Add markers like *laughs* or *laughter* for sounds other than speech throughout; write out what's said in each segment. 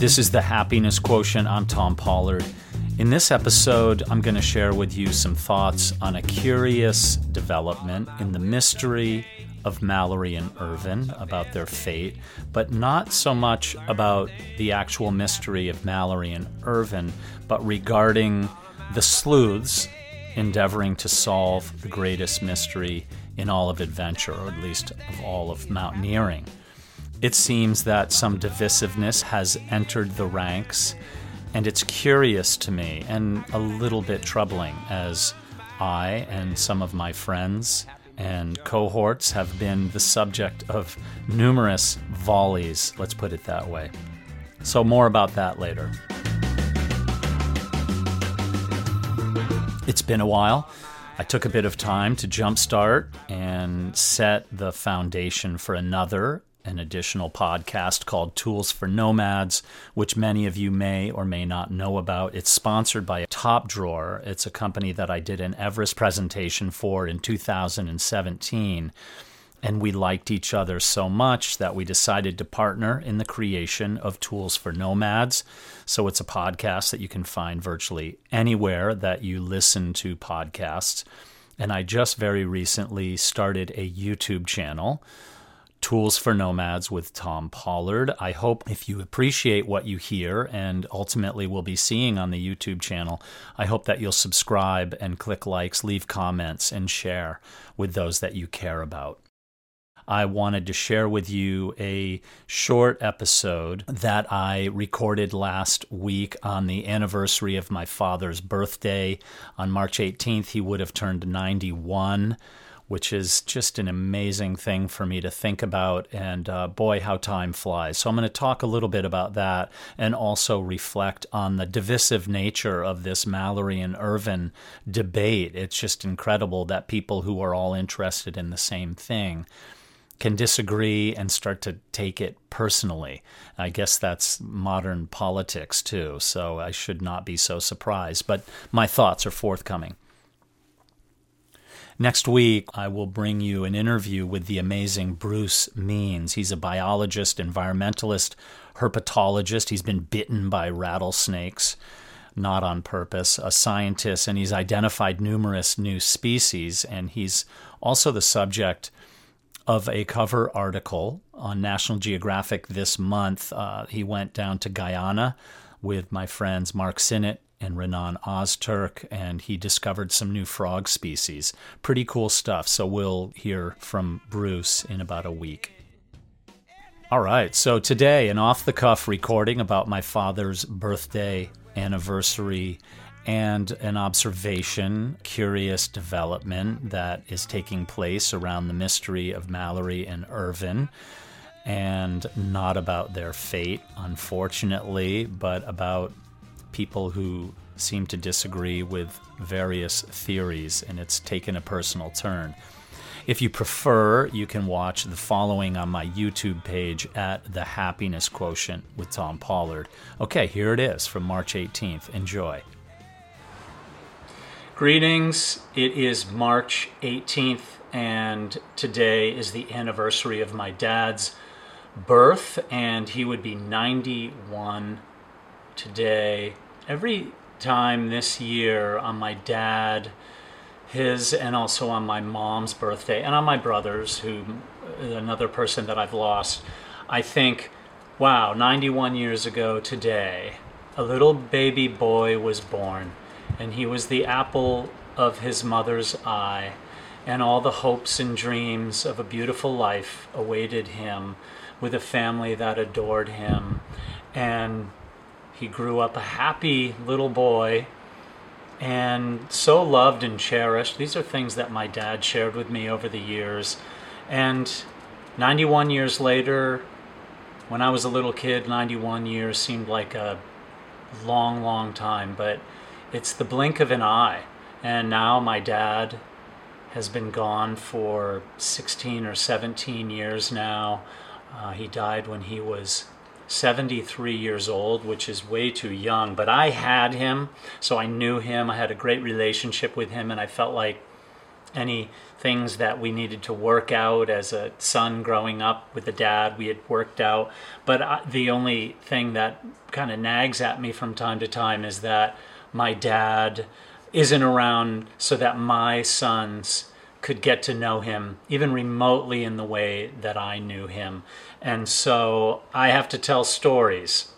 This is the Happiness Quotient. I'm Thom Pollard. In this episode, I'm going to share with you some thoughts on a curious development in the mystery of Mallory and Irvine about their fate, but not so much about the actual mystery of Mallory and Irvine, but regarding the sleuths endeavoring to solve the greatest mystery in all of adventure, or at least of all of mountaineering. It seems that some divisiveness has entered the ranks, and it's curious to me and a little bit troubling as I and some of my friends and cohorts have been the subject of numerous volleys, let's put it that way. So, more about that later. It's been a while. I took a bit of time to jumpstart and set the foundation for another an additional podcast called Tools for Nomads, which many of you may or may not know about. It's sponsored by Top Drawer. It's a company that I did an Everest presentation for in 2017. And we liked each other so much that we decided to partner in the creation of Tools for Nomads. So it's a podcast that you can find virtually anywhere that you listen to podcasts. And I just very recently started a YouTube channel Tools for Nomads with Thom Pollard. I hope if you appreciate what you hear and ultimately will be seeing on the YouTube channel, I hope that you'll subscribe and click likes, leave comments, and share with those that you care about. I wanted to share with you a short episode that I recorded last week on the anniversary of my father's birthday. On March 18th, he would have turned 91 which is just an amazing thing for me to think about. And uh, boy, how time flies. So I'm going to talk a little bit about that and also reflect on the divisive nature of this Mallory and Irvine debate. It's just incredible that people who are all interested in the same thing can disagree and start to take it personally. I guess that's modern politics too, so I should not be so surprised. But my thoughts are forthcoming. Next week, I will bring you an interview with the amazing Bruce Means. He's a biologist, environmentalist, herpetologist. He's been bitten by rattlesnakes, not on purpose, a scientist, and he's identified numerous new species. And he's also the subject of a cover article on National Geographic this month. Uh, he went down to Guyana with my friends Mark Sinnott and Renan Ozturk, and he discovered some new frog species. Pretty cool stuff. So we'll hear from Bruce in about a week. All right, so today, an off the cuff recording about my father's birthday anniversary and an observation, curious development that is taking place around the mystery of Mallory and Irvine and not about their fate, unfortunately, but about people who seem to disagree with various theories, and it's taken a personal turn. If you prefer, you can watch the following on my YouTube page at The Happiness Quotient with Thom Pollard. Okay, here it is from March 18th. Enjoy. Greetings. It is March 18th, and today is the anniversary of my dad's birth, and he would be 91 today. Every time this year on my dad, his, and also on my mom's birthday, and on my brother's, who uh, another person that I've lost, I think, wow, 91 years ago today, a little baby boy was born, and he was the apple of his mother's eye, and all the hopes and dreams of a beautiful life awaited him with a family that adored him. And he grew up a happy little boy and so loved and cherished. These are things that my dad shared with me over the years. And 91 years later, when I was a little kid, 91 years seemed like a long, long time, but it's the blink of an eye. And now my dad has been gone for 16 or 17 years now. Uh, he died when he was 73 years old, which is way too young. But I had him, so I knew him. I had a great relationship with him, and I felt like any things that we needed to work out as a son growing up with a dad we had worked out but I, the only thing that kind of nags at me from time to time is that my dad isn't around so that my sons could get to know him even remotely in the way that I knew him and so I have to tell stories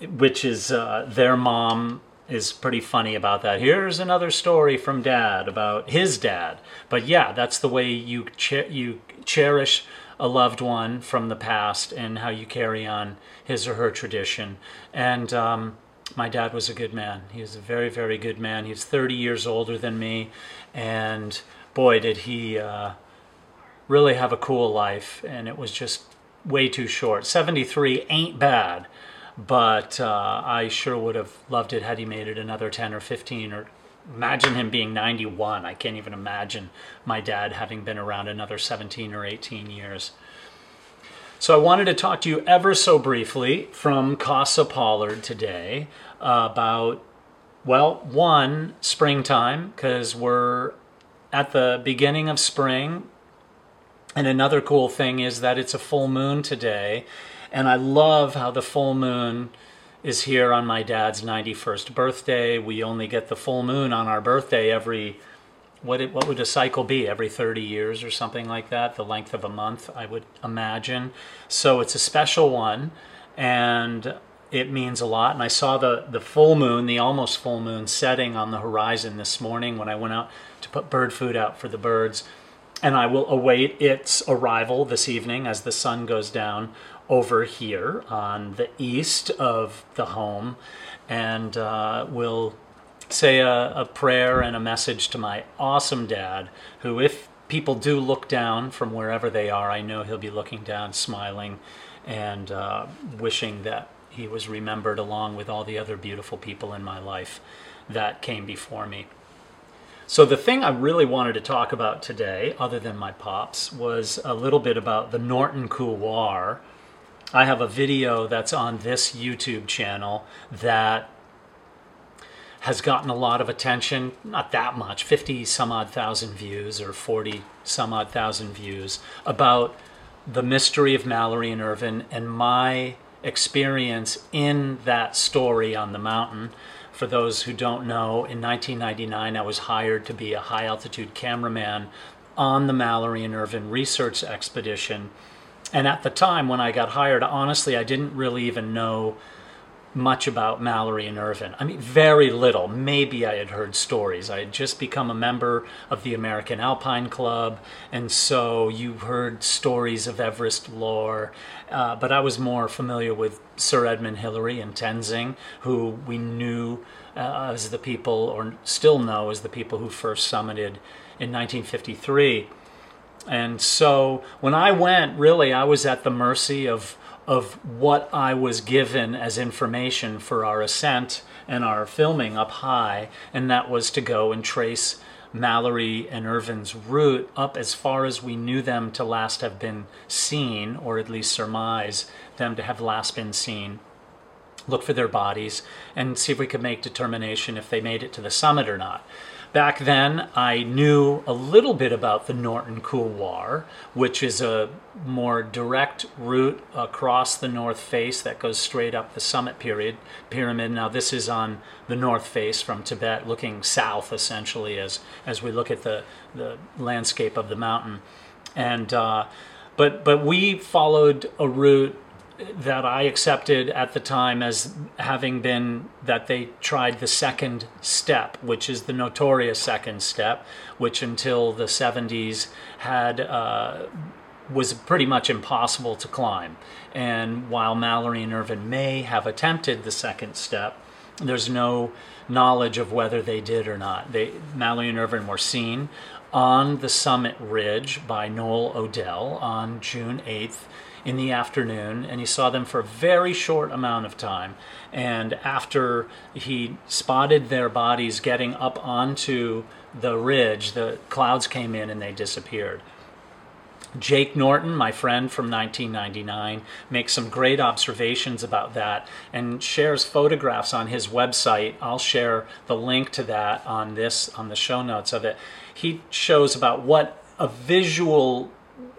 which is uh, their mom is pretty funny about that. Here's another story from dad about his dad. But yeah, that's the way you you cherish a loved one from the past and how you carry on his or her tradition. And um, my dad was a good man. He was a very, very good man. He's 30 years older than me, and boy, did he uh, really have a cool life. And it was just way too short. 73 ain't bad but uh, I sure would have loved it had he made it another 10 or 15 or imagine him being 91. I can't even imagine my dad having been around another 17 or 18 years. So I wanted to talk to you ever so briefly from Casa Pollard today about, well, one, springtime, because we're at the beginning of spring. And another cool thing is that it's a full moon today. And I love how the full moon is here on my dad's 91st birthday. We only get the full moon on our birthday every what it, what would a cycle be every 30 years or something like that the length of a month i would imagine so it's a special one and it means a lot. And i saw the the full moon the almost full moon setting on the horizon this morning when i went out to put bird food out for the birds. And i will await its arrival this evening as the sun goes down over here on the east of the home. And uh, we'll say a, a, prayer and a message to my awesome dad, who, if people do look down from wherever they are, I know he'll be looking down, smiling, and uh, wishing that he was remembered along with all the other beautiful people in my life that came before me. So, the thing I really wanted to talk about today, other than my pops, was a little bit about the Norton Couloir, I have a video that's on this YouTube channel that has gotten a lot of attention, not that much, 50 some odd thousand views or 40 some odd thousand views, about the mystery of Mallory and Irvine and my experience in that story on the mountain. For those who don't know, in 1999, I was hired to be a high altitude cameraman on the Mallory and Irvine research expedition and at the time when I got hired, honestly, I didn't really even know much about Mallory and Irvine. I mean, very little. Maybe I had heard stories. I had just become a member of the American Alpine Club, and so you heard stories of Everest lore. Uh, but I was more familiar with Sir Edmund Hillary and Tenzing, who we knew uh, as the people, or still know as the people who first summited in 1953. And so when I went, really, I was at the mercy of of what I was given as information for our ascent and our filming up high, and that was to go and trace Mallory and Irvine's route up as far as we knew them to last have been seen, or at least surmise them to have last been seen. Look for their bodies and see if we could make determination if they made it to the summit or not. Back then, I knew a little bit about the Norton Couloir, which is a more direct route across the north face that goes straight up the summit period pyramid. Now, this is on the north face from Tibet, looking south essentially as as we look at the the landscape of the mountain. And uh, but but we followed a route that I accepted at the time as having been that they tried the second step, which is the notorious second step, which until the 70s had uh, was pretty much impossible to climb. And while Mallory and Irvine may have attempted the second step, there's no knowledge of whether they did or not. They Mallory and Irvine were seen on the summit ridge by Noel Odell on June 8th in the afternoon, and he saw them for a very short amount of time. And after he spotted their bodies getting up onto the ridge, the clouds came in and they disappeared. Jake Norton, my friend from 1999, makes some great observations about that and shares photographs on his website. I'll share the link to that on this on the show notes of it. He shows about what a visual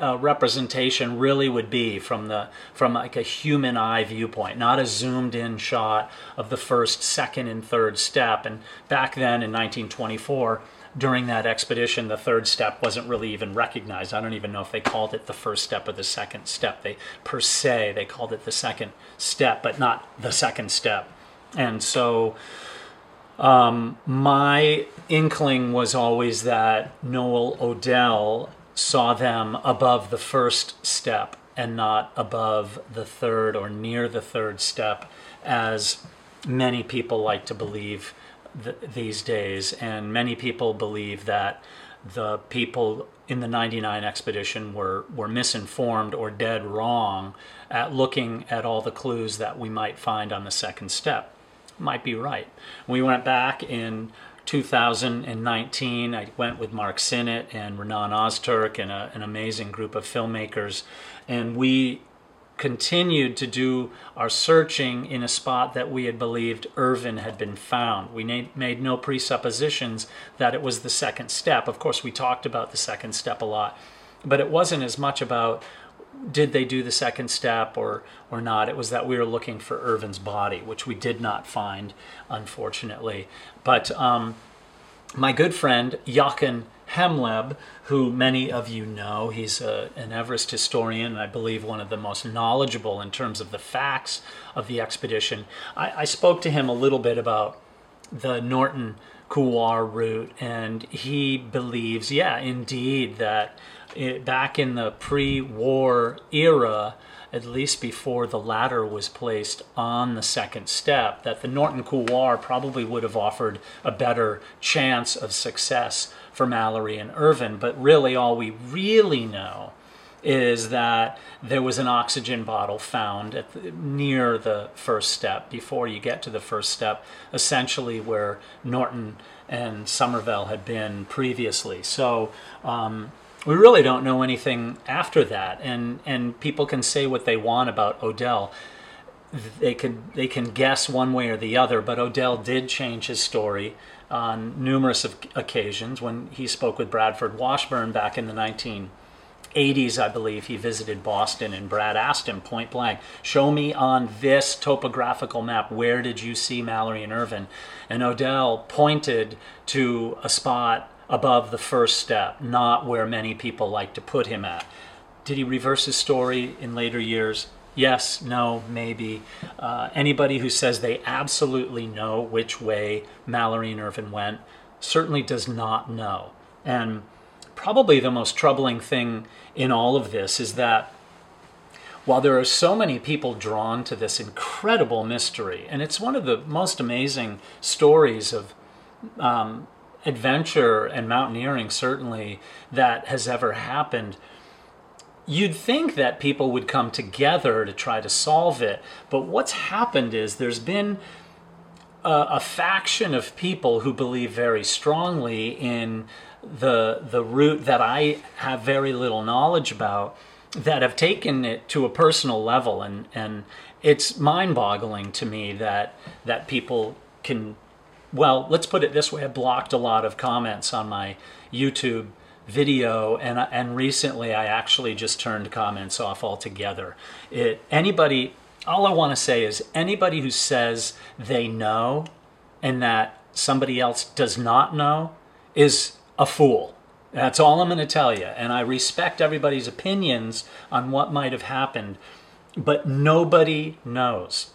uh, representation really would be from the from like a human eye viewpoint, not a zoomed in shot of the first, second, and third step. And back then in 1924 during that expedition, the third step wasn't really even recognized. I don't even know if they called it the first step or the second step. They per se they called it the second step, but not the second step. And so um, my inkling was always that Noel Odell saw them above the first step and not above the third or near the third step, as many people like to believe th- these days, and many people believe that the people in the 99 expedition were, were misinformed or dead wrong at looking at all the clues that we might find on the second step. Might be right. We went back in 2019. I went with Mark Sinnott and Renan Ozturk and a, an amazing group of filmmakers, and we continued to do our searching in a spot that we had believed Irvine had been found. We made no presuppositions that it was the second step. Of course, we talked about the second step a lot, but it wasn't as much about did they do the second step or or not. It was that we were looking for Irvine's body, which we did not find, unfortunately. But um, my good friend Jochen Hemleb, who many of you know. He's a, an Everest historian, and I believe one of the most knowledgeable in terms of the facts of the expedition. I, I spoke to him a little bit about the Norton Couloir route, and he believes, yeah, indeed, that it, back in the pre war era, at least before the ladder was placed on the second step, that the Norton Couloir probably would have offered a better chance of success for Mallory and Irvine. But really, all we really know is that there was an oxygen bottle found the, near the first step before you get to the first step, essentially where Norton and Somervell had been previously. So um, we really don't know anything after that, and and people can say what they want about Odell. They can they can guess one way or the other, but Odell did change his story on numerous occasions. When he spoke with Bradford Washburn back in the 1980s, I believe, he visited Boston, and Brad asked him point blank, Show me on this topographical map, where did you see Mallory and Irvine? And Odell pointed to a spot above the first step, not where many people like to put him at. Did he reverse his story in later years? Yes, no, maybe. Uh, anybody who says they absolutely know which way Mallory and Irvine went certainly does not know. And probably the most troubling thing in all of this is that while there are so many people drawn to this incredible mystery, and it's one of the most amazing stories of um, adventure and mountaineering, certainly, that has ever happened you'd think that people would come together to try to solve it. But what's happened is there's been a, a, faction of people who believe very strongly in the the route that I have very little knowledge about that have taken it to a personal level and and it's mind-boggling to me that that people can well let's put it this way I blocked a lot of comments on my YouTube video and and recently I actually just turned comments off altogether. It anybody all I want to say is anybody who says they know and that somebody else does not know is a fool. That's all I'm going to tell you. And I respect everybody's opinions on what might have happened, but nobody knows.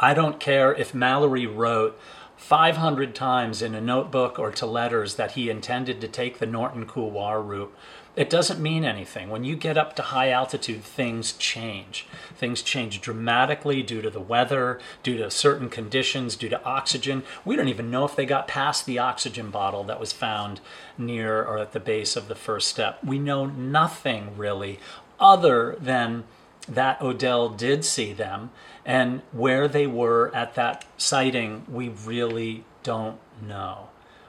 I don't care if Mallory wrote 500 times in a notebook or to letters that he intended to take the Norton Couloir route. It doesn't mean anything. When you get up to high altitude, things change. Things change dramatically due to the weather, due to certain conditions, due to oxygen. We don't even know if they got past the oxygen bottle that was found near or at the base of the first step. We know nothing really other than that Odell did see them, and where they were at that sighting, we really don't know.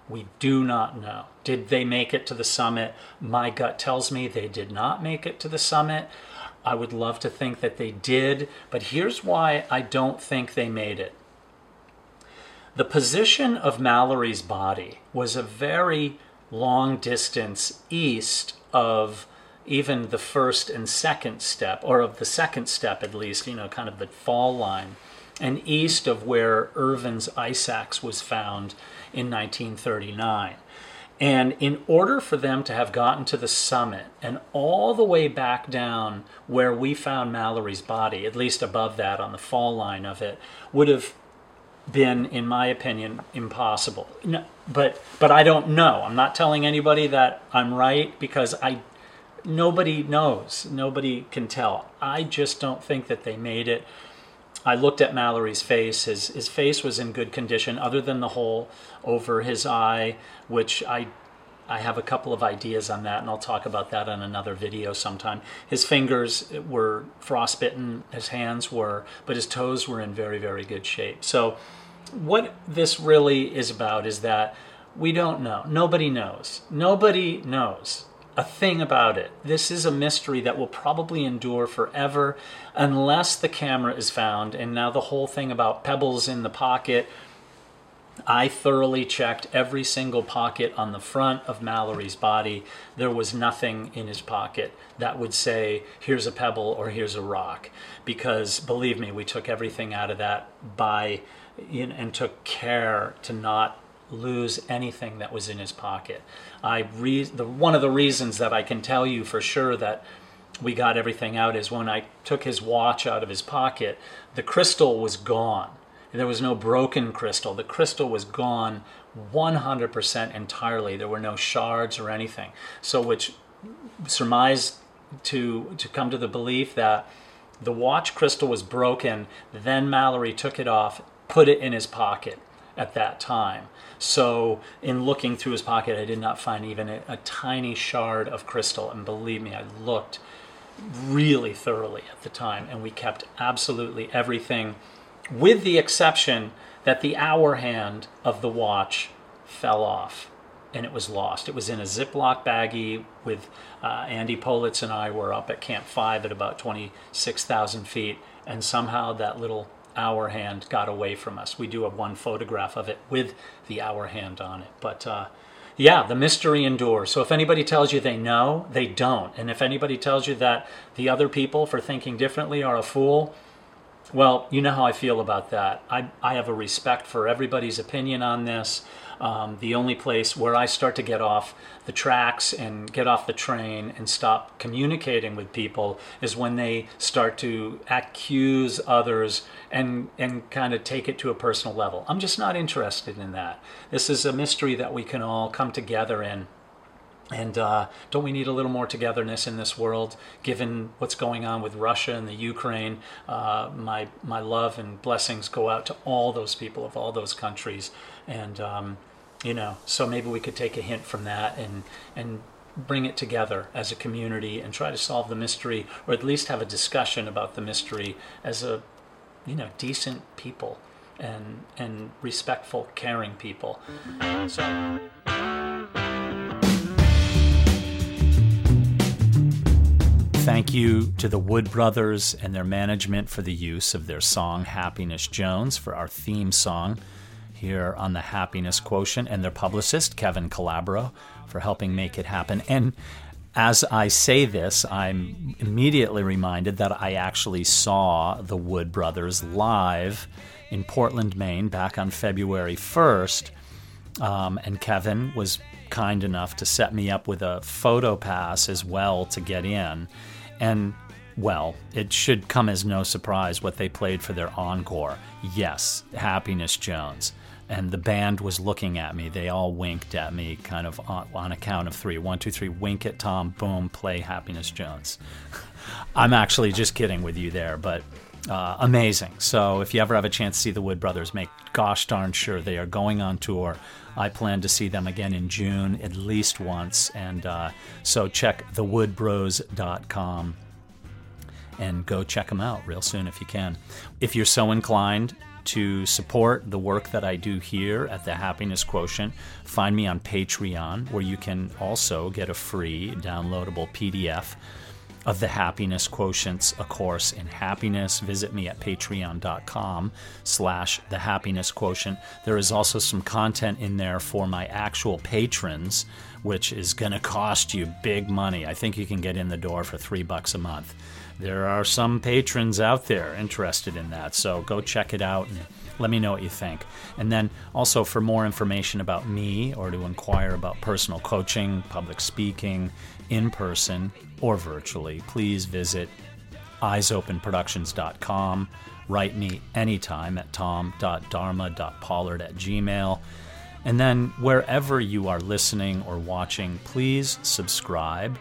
We do not know. Did they make it to the summit? My gut tells me they did not make it to the summit. I would love to think that they did, but here's why I don't think they made it. The position of Mallory's body was a very long distance east of even the first and second step, or of the second step at least, you know, kind of the fall line, and east of where Irvine's ice axe was found in 1939. And in order for them to have gotten to the summit and all the way back down where we found Mallory's body, at least above that on the fall line of it, would have been, in my opinion, impossible. No, but but I don't know. I'm not telling anybody that I'm right because I nobody knows. Nobody can tell. I just don't think that they made it. I looked at Mallory's face. His his face was in good condition, other than the hole over his eye, which I I have a couple of ideas on that, and I'll talk about that in another video sometime. His fingers were frostbitten, his hands were, but his toes were in very very good shape. So, what this really is about is that we don't know. Nobody knows. Nobody knows a thing about it. This is a mystery that will probably endure forever unless the camera is found. And now the whole thing about pebbles in the pocket. I thoroughly checked every single pocket on the front of Mallory's body. There was nothing in his pocket that would say, here's a pebble or here's a rock. Because believe me, we took everything out of that by and took care to not lose anything that was in his pocket. I re- the, one of the reasons that I can tell you for sure that we got everything out is when I took his watch out of his pocket, the crystal was gone. There was no broken crystal. The crystal was gone 100% entirely. There were no shards or anything. So, which surmised to to come to the belief that the watch crystal was broken. Then Mallory took it off, put it in his pocket at that time. So, in looking through his pocket, I did not find even a, a, tiny shard of crystal. And believe me, I looked really thoroughly at the time, and we kept absolutely everything, with the exception that the hour hand of the watch fell off and it was lost. It was in a Ziploc baggie with uh, Andy Politz and I were up at Camp 5 at about 26,000 feet, and somehow that little hour hand got away from us. We do have one photograph of it with the hour hand on it. But uh, yeah, the mystery endures. So if anybody tells you they know, they don't. And if anybody tells you that the other people for thinking differently are a fool, well, you know how I feel about that. I, I have a respect for everybody's opinion on this. Um, the only place where I start to get off the tracks and get off the train and stop communicating with people is when they start to accuse others and and kind of take it to a personal level. I'm just not interested in that. This is a mystery that we can all come together in. And uh, don't we need a little more togetherness in this world, given what's going on with Russia and the Ukraine? Uh, my my love and blessings go out to all those people of all those countries, and um, you know so maybe we could take a hint from that and and bring it together as a community and try to solve the mystery or at least have a discussion about the mystery as a you know decent people and and respectful caring people. So. Thank you to the Wood Brothers and their management for the use of their song Happiness Jones for our theme song here on the Happiness Quotient and their publicist, Kevin Calabro, for helping make it happen. And as I say this, I'm immediately reminded that I actually saw the Wood Brothers live in Portland, Maine, back on February 1st. Um, and Kevin was kind enough to set me up with a photo pass as well to get in. And well, it should come as no surprise what they played for their encore. Yes, Happiness Jones and the band was looking at me. They all winked at me, kind of on, on a count of three. One, two, three, wink at Thom, boom, play Happiness Jones. *laughs* I'm actually just kidding with you there, but uh, amazing. So if you ever have a chance to see the Wood Brothers, make gosh darn sure they are going on tour. I plan to see them again in June at least once. And uh, so check thewoodbros.com and go check them out real soon if you can. If you're so inclined, to support the work that I do here at the Happiness Quotient, find me on Patreon, where you can also get a free downloadable PDF of the Happiness Quotients, a course in happiness. Visit me at patreon.com slash the happiness quotient. There is also some content in there for my actual patrons, which is going to cost you big money. I think you can get in the door for three bucks a month. There are some patrons out there interested in that, so go check it out and let me know what you think. And then also for more information about me or to inquire about personal coaching, public speaking, in person or virtually, please visit eyesopenproductions.com. Write me anytime at thom.dharma.pollard at gmail. And then wherever you are listening or watching, please subscribe,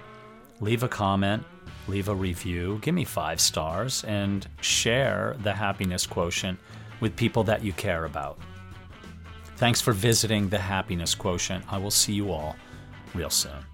leave a comment, leave a review, give me five stars, and share the happiness quotient with people that you care about. Thanks for visiting the happiness quotient. I will see you all real soon.